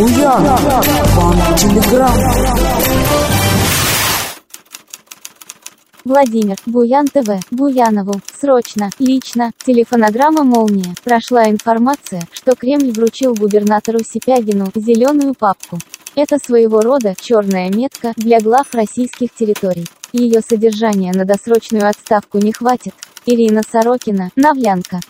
Буян, вам телеграм. Владимир, Буян ТВ, Буянову, срочно, лично, телефонограмма «Молния». Прошла информация, что Кремль вручил губернатору Сипягину зеленую папку. Это своего рода черная метка для глав российских территорий. Ее содержание на досрочную отставку не хватит. Ирина Сорокина, Навлянка.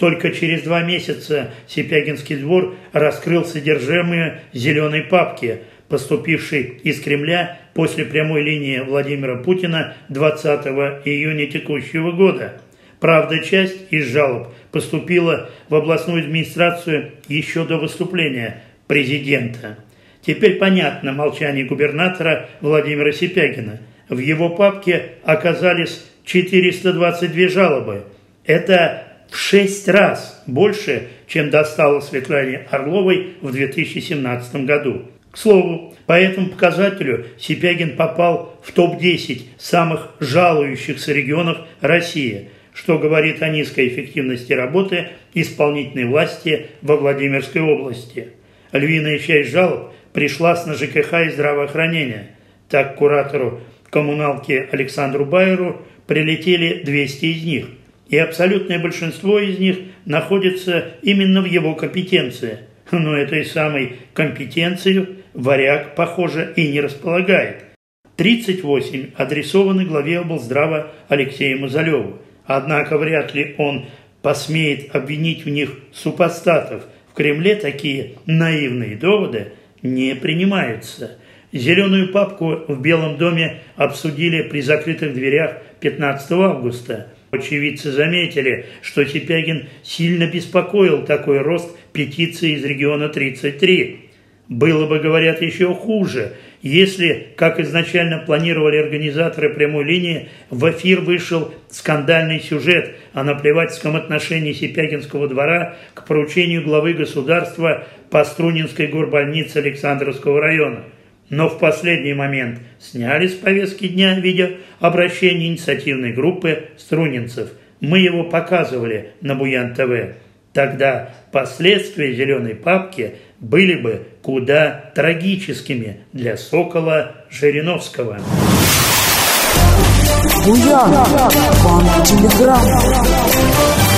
Только через два месяца Сипягинский двор раскрыл содержимое зеленой папки, поступившей из Кремля после прямой линии Владимира Путина 20 июня текущего года. Правда, часть из жалоб поступила в областную администрацию еще до выступления президента. Теперь понятно молчание губернатора Владимира Сипягина. В его папке оказались 422 жалобы. Это в шесть раз больше, чем достало Светлане Орловой в 2017 году. К слову, по этому показателю Сипягин попал в топ-10 самых жалующихся регионов России, что говорит о низкой эффективности работы исполнительной власти во Владимирской области. Львиная часть жалоб пришлась на ЖКХ и здравоохранение. Так куратору коммуналки Александру Байеру прилетели 200 из них – и абсолютное большинство из них находится именно в его компетенции. Но этой самой компетенцией варяг, похоже, и не располагает. 38 адресованы главе облздрава Алексею Мазалеву. Однако вряд ли он посмеет обвинить в них супостатов. В Кремле такие наивные доводы не принимаются. Зеленую папку в Белом доме обсудили при закрытых дверях 15 августа – Очевидцы заметили, что Сипягин сильно беспокоил такой рост петиции из региона 33. Было бы, говорят, еще хуже, если, как изначально планировали организаторы прямой линии, в эфир вышел скандальный сюжет о наплевательском отношении Сипягинского двора к поручению главы государства по Струнинской горбольнице Александровского района – но в последний момент сняли с повестки дня видео обращение инициативной группы струнинцев. Мы его показывали на Буян ТВ. Тогда последствия «Зеленой папки» были бы куда трагическими для Сокола Жириновского. Буян, вам телеграм.